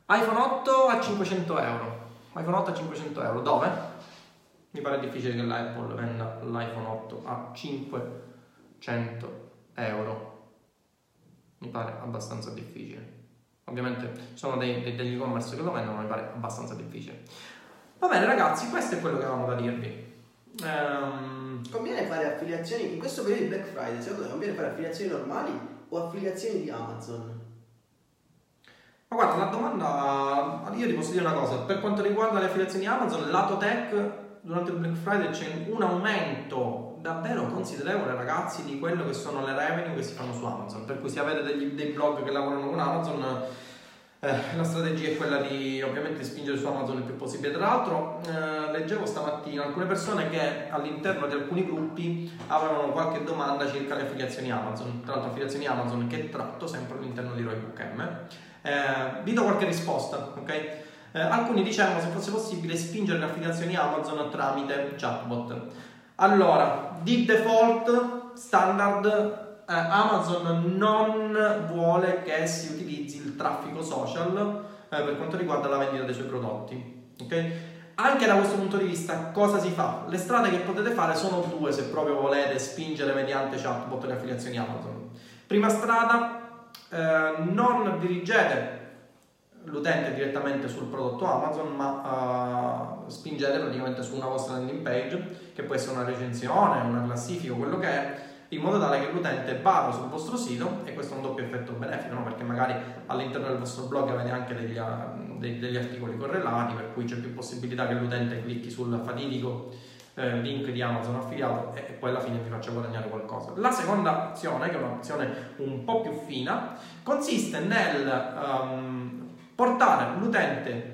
iPhone 8 a 500 euro iPhone 8 a 500 euro. Dove? Mi pare difficile che l'Apple venda l'iPhone 8 a 500 euro. Mi pare abbastanza difficile. Ovviamente sono dei, dei, degli e-commerce che lo vendono, mi pare abbastanza difficile. Va bene ragazzi, questo è quello che avevamo da dirvi. Um... Conviene fare affiliazioni, in questo periodo di Black Friday, secondo te conviene fare affiliazioni normali o affiliazioni di Amazon? Ma guarda, la domanda, io ti posso dire una cosa, per quanto riguarda le affiliazioni Amazon, lato tech, durante il Black Friday c'è un aumento davvero considerevole ragazzi di quello che sono le revenue che si fanno su Amazon, per cui se avete degli, dei blog che lavorano con Amazon, eh, la strategia è quella di ovviamente spingere su Amazon il più possibile. Tra l'altro, eh, leggevo stamattina alcune persone che all'interno di alcuni gruppi avevano qualche domanda circa le affiliazioni Amazon. Tra l'altro, affiliazioni Amazon che tratto sempre all'interno di Roybook M. Eh, vi do qualche risposta, ok? Eh, alcuni dicevano se fosse possibile spingere le affiliazioni Amazon tramite chatbot. Allora, di default standard eh, Amazon non vuole che si utilizzi il traffico social eh, per quanto riguarda la vendita dei suoi prodotti. Ok? Anche da questo punto di vista, cosa si fa? Le strade che potete fare sono due se proprio volete spingere mediante chatbot le affiliazioni Amazon. Prima strada, eh, non dirigete l'utente direttamente sul prodotto Amazon, ma uh, spingete praticamente su una vostra landing page, che può essere una recensione, una classifica, quello che è, in modo tale che l'utente vada sul vostro sito e questo è un doppio effetto benefico, no? perché magari all'interno del vostro blog avete anche degli, degli, degli articoli correlati, per cui c'è più possibilità che l'utente clicchi sul fatidico eh, link di Amazon affiliato e, poi alla fine vi faccio guadagnare qualcosa. La seconda opzione, che è un'opzione un po' più fina, consiste nel um, portare l'utente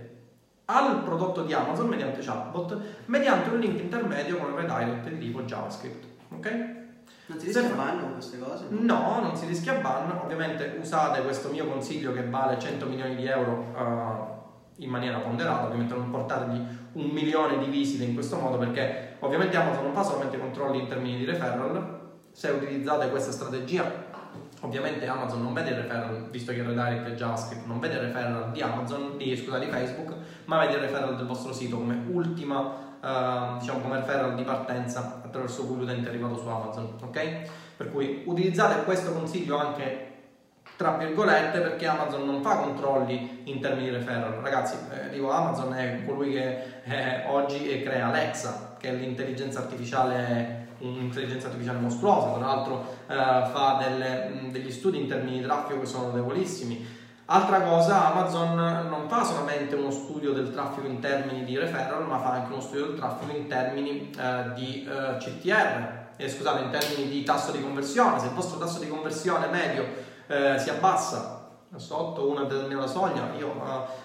al prodotto di Amazon mediante chatbot, mediante un link intermedio con un redirect di tipo JavaScript. Ok? Non si rischia ban con queste cose? No, non si rischia ban. Ovviamente usate questo mio consiglio che vale 100 milioni di euro uh, in maniera ponderata, ovviamente non portargli un milione di visite in questo modo perché ovviamente Amazon non fa solamente controlli in termini di referral, se utilizzate questa strategia ovviamente Amazon non vede il referral, visto che il redirect è JavaScript, non vede il referral di Amazon, di, scusa, di Facebook, ma vede il referral del vostro sito come ultima Uh, diciamo come referral di partenza attraverso cui l'utente è arrivato su Amazon, ok? Per cui utilizzate questo consiglio anche tra virgolette perché Amazon non fa controlli in termini di referral. Ragazzi, eh, dico Amazon è colui che eh, oggi crea Alexa, che è l'intelligenza artificiale un'intelligenza artificiale mostruosa, tra l'altro eh, fa delle, degli studi in termini di traffico che sono notevolissimi. Altra cosa, Amazon non fa solamente uno studio del traffico in termini di referral, ma fa anche uno studio del traffico in termini eh, di eh, CTR, eh, scusate, in termini di tasso di conversione. Se il vostro tasso di conversione medio eh, si abbassa sotto una determinata soglia, io uh,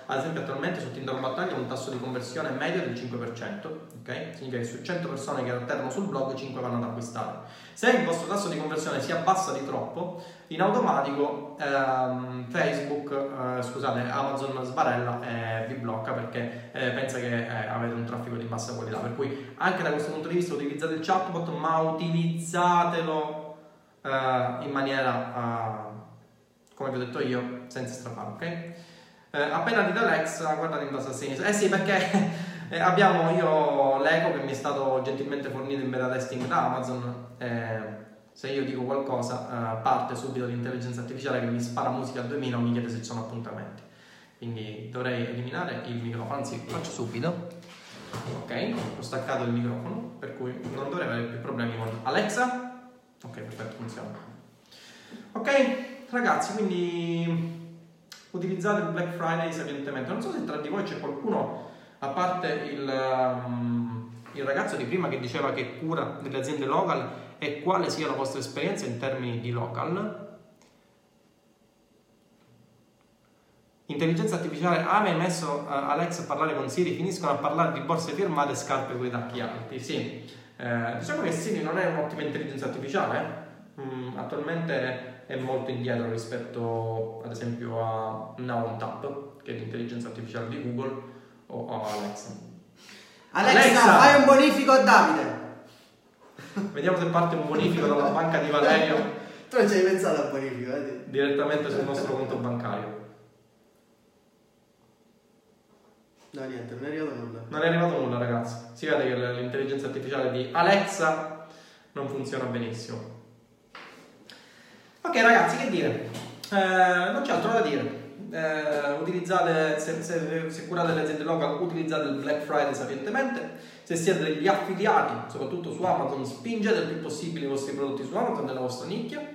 ad esempio attualmente su Tinder Battaglia ho un tasso di conversione medio del 5%, ok? Significa che su 100 persone che atterrano sul blog 5 vanno ad acquistare. Se il vostro tasso di conversione si abbassa di troppo, in automatico ehm, Facebook, eh, scusate, Amazon sbarella e vi blocca perché eh, pensa che eh, avete un traffico di bassa qualità. Per cui anche da questo punto di vista utilizzate il chatbot, ma utilizzatelo eh, in maniera eh, come vi ho detto io, senza strafare, ok? Eh, appena dite Alexa, guardate in basso a sinistra. Eh sì, perché eh, abbiamo io l'eco che mi è stato gentilmente fornito in beta testing da Amazon. Eh, se io dico qualcosa, eh, parte subito l'intelligenza artificiale che mi spara musica a 2000 o mi chiede se ci sono appuntamenti. Quindi dovrei eliminare il microfono, anzi lo faccio subito. Ok, ho staccato il microfono, per cui non dovrei avere più problemi con Alexa. Ok, perfetto, funziona. Ok, ragazzi, quindi utilizzate il Black Friday sapientemente. Non so se tra di voi c'è qualcuno, a parte il, um, il ragazzo di prima che diceva che cura delle aziende local e quale sia la vostra esperienza in termini di local. Intelligenza artificiale, mi hai messo uh, Alex a parlare con Siri, finiscono a parlare di borse firmate e scarpe con i tacchi alti. Sì, eh, diciamo che Siri non è un'ottima intelligenza artificiale, eh? mm, attualmente è molto indietro rispetto ad esempio a Now Tap, che è l'intelligenza artificiale di Google, o a Alexa. Alexa, Alexa fai un bonifico a Davide. Vediamo se parte un bonifico dalla banca di Valerio. tu non ci hai pensato al bonifico, eh? Direttamente sul nostro conto bancario. No, niente, non è arrivato nulla. Non è arrivato nulla, ragazzi. Si vede che l'intelligenza artificiale di Alexa non funziona benissimo. Ok ragazzi, che dire? Eh, non c'è altro da dire. Eh, utilizzate, se, se, se, curate le aziende local, utilizzate il Black Friday sapientemente. Se siete degli affiliati, soprattutto su Amazon, spingete il più possibile i vostri prodotti su Amazon nella vostra nicchia.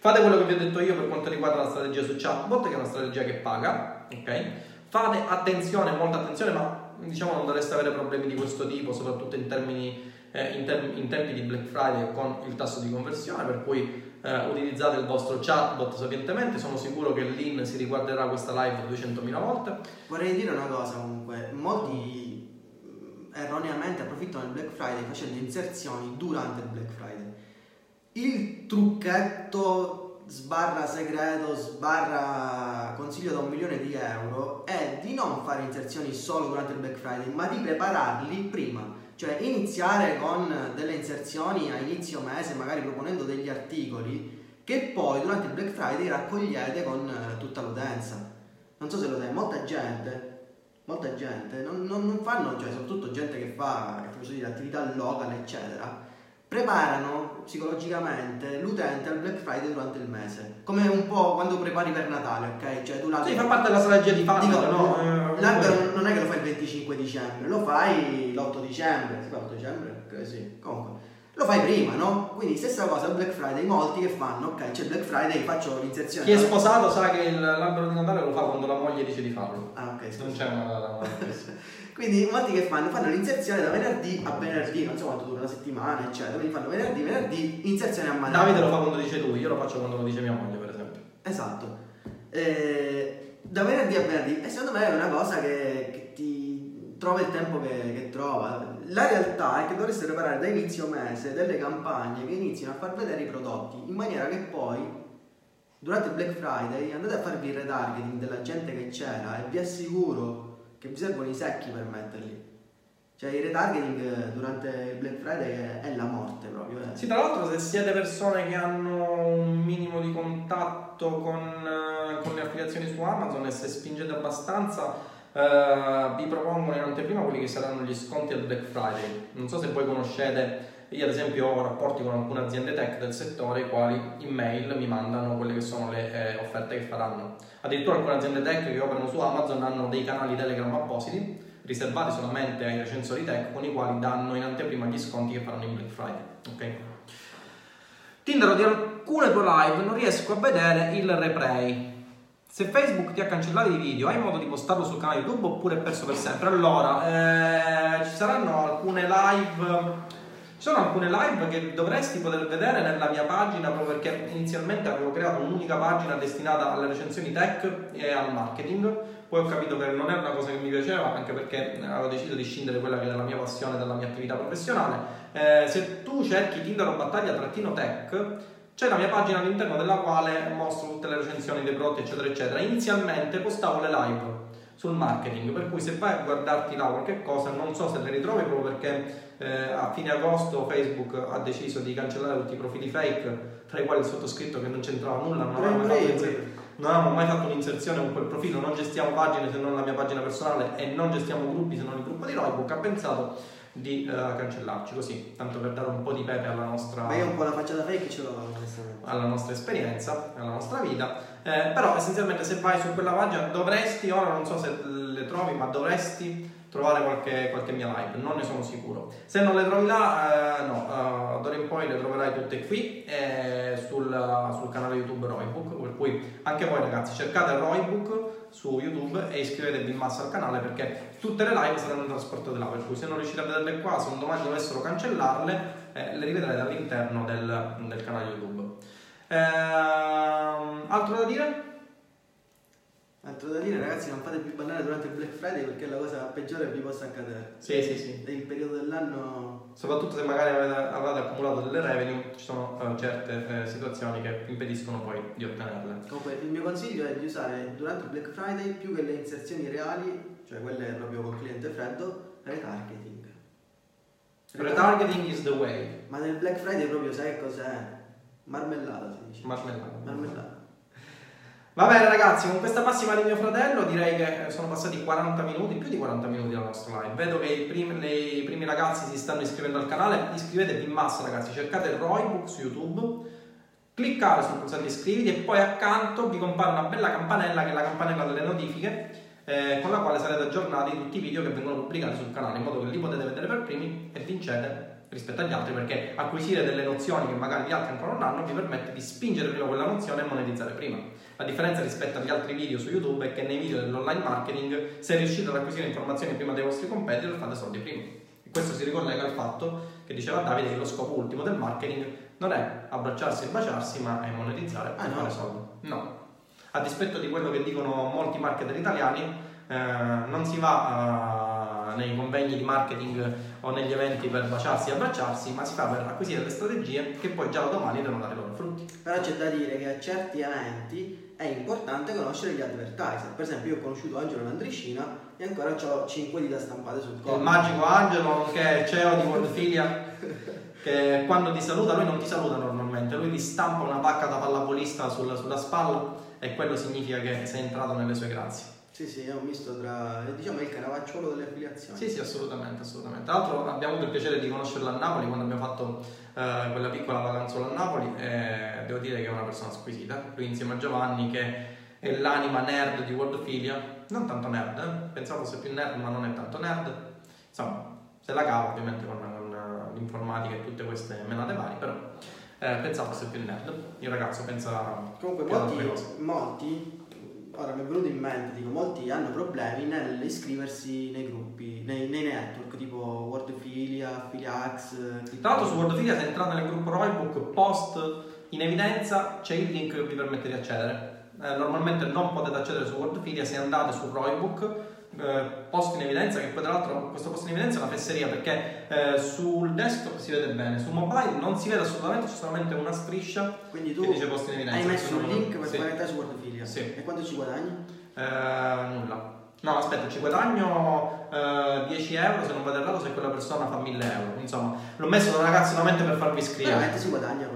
Fate quello che vi ho detto io per quanto riguarda la strategia su chatbot, che è una strategia che paga, ok? Fate attenzione, molta attenzione, ma diciamo non dovreste avere problemi di questo tipo, soprattutto in termini eh, in, ter- in tempi di Black Friday con il tasso di conversione, per cui eh, utilizzate il vostro chatbot sapientemente, sono sicuro che l'IN si riguarderà questa live 200.000 volte. Vorrei dire una cosa comunque, molti erroneamente approfittano del Black Friday facendo inserzioni durante il Black Friday. Il trucchetto sbarra segreto, sbarra consiglio da un milione di euro è di non fare inserzioni solo durante il Black Friday, ma di prepararli prima cioè iniziare con delle inserzioni a inizio mese, magari proponendo degli articoli che poi durante il Black Friday raccogliete con eh, tutta l'utenza. Non so se lo sai, molta gente, molta gente non, non, non fanno, cioè soprattutto gente che fa che attività local, eccetera, preparano psicologicamente l'utente al Black Friday durante il mese. Come un po' quando prepari per Natale, ok? Cioè tu la... Sì, fa parte della strategia di fatto, no? Eh, l'albero non è che lo fai il 25 dicembre, lo fai l'8 dicembre, si fa l'8 dicembre? Ok, sì, comunque. Lo fai prima, no? Quindi stessa cosa Black Friday, molti che fanno, ok, c'è Black Friday, faccio l'inserzione. Chi è sposato sa che l'albero di Natale lo fa quando la moglie dice di farlo. Ah, ok. Non c'è una... Quindi molti che fanno, fanno l'inserzione da venerdì a venerdì, non so quanto dura una settimana, eccetera. Quindi fanno venerdì, venerdì, inserzione a manetta. Davide lo fa quando dice lui, io lo faccio quando lo dice mia moglie, per esempio. Esatto. Eh, da venerdì a venerdì. E secondo me è una cosa che, che trova il tempo che, che, trova. La realtà è che dovreste preparare da inizio mese delle campagne che iniziano a far vedere i prodotti in maniera che poi durante il Black Friday andate a farvi il retargeting della gente che c'era e vi assicuro che vi servono i secchi per metterli. Cioè il retargeting durante il Black Friday è, è la morte proprio. eh. Sì, tra l'altro se siete persone che hanno un minimo di contatto con, eh, con le affiliazioni su Amazon e se spingete abbastanza, eh, vi propongono in anteprima quelli che saranno gli sconti al Black Friday. Non so se voi conoscete, io ad esempio ho rapporti con alcune aziende tech del settore i quali in mail mi mandano quelle che sono le eh, offerte che faranno. Addirittura alcune aziende tech che operano su Amazon hanno dei canali Telegram appositi riservati solamente ai recensori tech con i quali danno in anteprima gli sconti che faranno in Black Friday. Ok? Tindaro di alcune tue live non riesco a vedere il replay. Se Facebook ti ha cancellato i video, hai modo di postarlo sul canale YouTube oppure è perso per sempre? Allora, eh, ci saranno alcune live. Ci sono alcune live che dovresti poter vedere nella mia pagina proprio perché inizialmente avevo creato un'unica pagina destinata alle recensioni tech e al marketing. Poi ho capito che non era una cosa che mi piaceva, anche perché avevo deciso di scindere quella che è la mia passione dalla mia attività professionale. Eh, se tu cerchi Tinder battaglia-tech, c'è la mia pagina all'interno della quale mostro tutte le recensioni dei prodotti, eccetera, eccetera. Inizialmente postavo le live sul marketing, per cui se vai a guardarti là qualche cosa, non so se le ritrovi proprio perché eh, a fine agosto Facebook ha deciso di cancellare tutti i profili fake, tra i quali il sottoscritto che non c'entrava nulla, non aveva mai avevamo mai fatto un'inserzione con quel profilo, non gestiamo pagine se non la mia pagina personale e non gestiamo gruppi se non il gruppo di Roybook, ha pensato di eh, cancellarci così, tanto per dare un po' di pepe alla nostra, Ma io un po' la faccia da fake ce l'ho alla nostra esperienza, alla nostra vita. Eh, però essenzialmente se vai su quella pagina dovresti, ora non so se le trovi, ma dovresti trovare qualche, qualche mia live, non ne sono sicuro. Se non le trovi là, eh, no, eh, d'ora in poi le troverai tutte qui eh, sul, sul canale YouTube Roybook, per cui anche voi ragazzi cercate Roybook su YouTube e iscrivetevi in massa al canale perché tutte le live saranno trasportate là, per cui se non riuscite a vederle qua, se un domani dovessero cancellarle, eh, le rivedrete all'interno del, del canale YouTube. Ehm, altro da dire? Altro da dire ragazzi non fate più ballare durante il Black Friday perché è la cosa peggiore che vi possa accadere. Sì, sì, sì. È il periodo dell'anno Soprattutto se magari avete, avete accumulato delle revenue, ci sono eh, certe eh, situazioni che impediscono poi di ottenerle. Comunque il mio consiglio è di usare durante il Black Friday più che le inserzioni reali, cioè quelle proprio col cliente freddo, retargeting. Retargeting is the way. Ma nel Black Friday proprio sai che cos'è? Marmellata si dice. Marmellata. Marmellata. Va bene ragazzi, con questa massima di mio fratello direi che sono passati 40 minuti, più di 40 minuti dalla nostra live. Vedo che i primi, i primi ragazzi si stanno iscrivendo al canale, iscrivetevi in massa ragazzi, cercate Roybook su YouTube, cliccate sul pulsante iscriviti e poi accanto vi compare una bella campanella che è la campanella delle notifiche eh, con la quale sarete aggiornati tutti i video che vengono pubblicati sul canale in modo che li potete vedere per primi e vincete rispetto agli altri perché acquisire delle nozioni che magari gli altri ancora non hanno vi permette di spingere prima quella nozione e monetizzare prima. La differenza rispetto agli altri video su YouTube è che nei video dell'online marketing se riuscite ad acquisire informazioni prima dei vostri competitor fate soldi prima. E questo si ricollega al fatto che diceva Davide che lo scopo ultimo del marketing non è abbracciarsi e baciarsi ma è monetizzare Ah, e no? fare soldi. No. A dispetto di quello che dicono molti marketer italiani, eh, non si va nei convegni di marketing o negli eventi per baciarsi e abbracciarsi, ma si fa per acquisire le strategie che poi già da domani devono dare i loro frutti. Però c'è da dire che a certi eventi è importante conoscere gli advertiser. Per esempio io ho conosciuto Angelo Landricina e ancora ho 5 dita stampate sul Il collo. magico Angelo, nonché CEO di Worldfilia, che quando ti saluta, lui non ti saluta normalmente, lui ti stampa una pacca da pallavolista sul- sulla spalla e quello significa che sei entrato nelle sue grazie. Sì, sì, è un misto tra, diciamo, il caravacciolo delle affiliazioni. Sì, sì, assolutamente, assolutamente. Tra l'altro abbiamo avuto il piacere di conoscerla a Napoli quando abbiamo fatto eh, quella piccola vacanzola a Napoli e devo dire che è una persona squisita. Lui insieme a Giovanni che è l'anima nerd di Worldfilia, non tanto nerd, eh? pensavo fosse più nerd ma non è tanto nerd. Insomma, se la cava ovviamente con, con, eh, l'informatica e tutte queste menate varie, però eh, pensavo fosse più nerd. Il ragazzo pensa Comunque molti, molti, ora mi è venuto in mente, dico, molti hanno problemi nell'iscriversi nei gruppi, nei, nei network tipo Wordfilia, Affiliax, Tra l'altro su Wordfilia se entrate nel gruppo Roybook post in evidenza c'è il link che vi permette di accedere. Eh, normalmente non potete accedere su Wordfilia se andate su Roybook eh, post in evidenza che poi tra l'altro questo post in evidenza è una fesseria perché eh, sul desktop si vede bene, su mobile non si vede assolutamente, c'è solamente una striscia Quindi tu che dice post in evidenza. hai messo un link per sì. fare te su Wordfilia. Sì. E quanto ci guadagni? Eh, nulla. No, aspetta, ci guadagno eh, 10 euro se non vado errato se quella persona fa 1000 euro. Insomma, l'ho messo ragazzi solamente per farvi iscrivere. Veramente si guadagna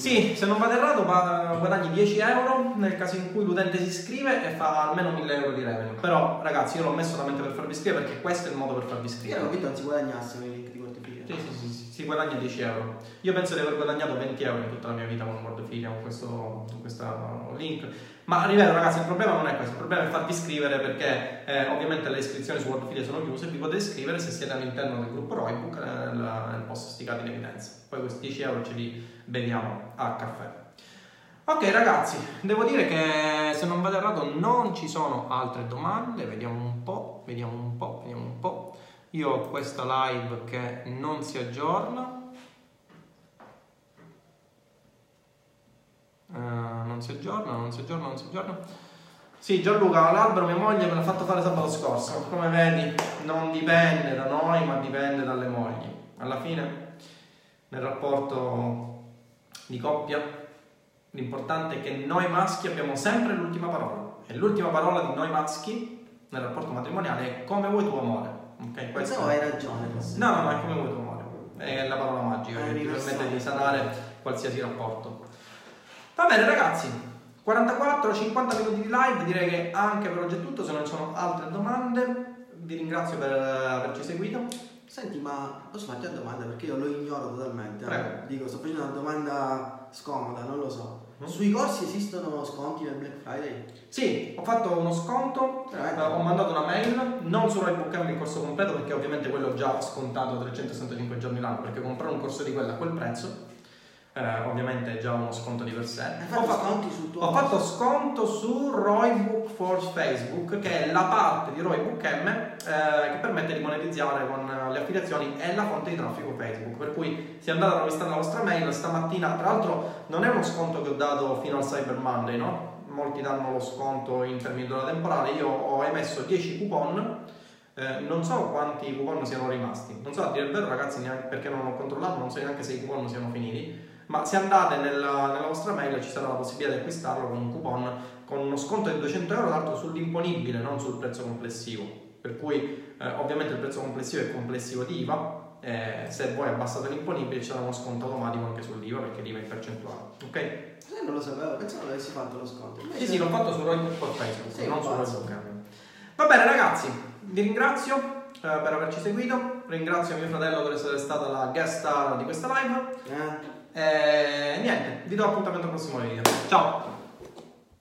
Sì, se non vado errato guadagni 10 euro nel caso in cui l'utente si iscrive e fa almeno 1000 euro di revenue. Però ragazzi io l'ho messo solamente per farvi iscrivere perché questo è il modo per farvi Io iscrivere. ero convinto non si guadagnasse con i link di. Sì, sì, sì, sì, si guadagna 10 euro. Io penso di aver guadagnato 20 euro in tutta la mia vita con Wordfilia, con questo, con questo link. Ma ripeto ragazzi, il problema non è questo, il problema è farvi iscrivere perché eh, ovviamente le iscrizioni su Wordfilia sono chiuse, vi potete iscrivere se siete all'interno del gruppo Roybook eh, nel, nel post sticato in evidenza. Poi questi 10 euro ce li beviamo a caffè. Ok ragazzi, devo dire che se non vado errato non ci sono altre domande, vediamo un po', vediamo un po', vediamo un po'. Io ho questa live che non si aggiorna. Eh, non si aggiorna, non si aggiorna, non si aggiorna. Sì, Gianluca, l'albero mia moglie me l'ha fatto fare sabato scorso. Come vedi, non dipende da noi, ma dipende dalle mogli. Alla fine, nel rapporto di coppia, l'importante è che noi maschi abbiamo sempre l'ultima parola. E l'ultima parola di noi maschi nel rapporto matrimoniale è come vuoi tu amore. Ok, questo Pensavo hai ragione. No, no, no, è come vuoi tu amore. È la parola magica che ti universale. permette di sanare qualsiasi rapporto. Va bene ragazzi, 44-50 minuti di live, direi che anche per oggi è tutto, se non ci sono altre domande vi ringrazio per averci seguito. Senti, ma posso farti una domanda perché io lo ignoro totalmente. eh. Prego. Dico, sto facendo una domanda scomoda, non lo so. Mm. Sui corsi esistono sconti nel Black Friday? Sì, ho fatto uno sconto, eh, ho mandato una mail, non solo Roybook M il corso completo perché ovviamente quello già scontato 365 giorni l'anno perché comprare un corso di quello a quel prezzo eh, ovviamente è già uno sconto di per sé. Ho fatto Ho fatto sconto su Roybook for Facebook, che è la parte di Roybook M eh, che permette di monetizzare con le affiliazioni e la fonte di traffico Facebook. Per cui se andate a rovistare la vostra mail stamattina, tra l'altro non è uno sconto che ho dato fino al Cyber Monday, no? Molti danno lo sconto in termini di ora temporale, io ho emesso 10 coupon. eh, non so quanti coupon siano rimasti, non so a dire il vero ragazzi neanche perché non ho controllato, non so neanche se i coupon siano finiti, ma se andate nella, nella vostra mail ci sarà la possibilità di acquistarlo con un coupon con uno sconto di 200 euro, l'altro sull'imponibile, non sul prezzo complessivo. Per cui eh, ovviamente il prezzo complessivo è complessivo di IVA, eh, se voi abbassate l'imponibile ci sarà uno sconto automatico anche sull'IVA perché l'IVA è in percentuale. Ok? Sai, non lo sapevo, pensavo avessi fatto lo sconto. Invece- Sì, sì, l'ho fatto su Facebook, Sei non su M. Va bene ragazzi, vi ringrazio eh, per averci seguito, ringrazio mio fratello per essere stata la guest star di questa live Eh? E niente, vi do appuntamento al prossimo video. Ciao!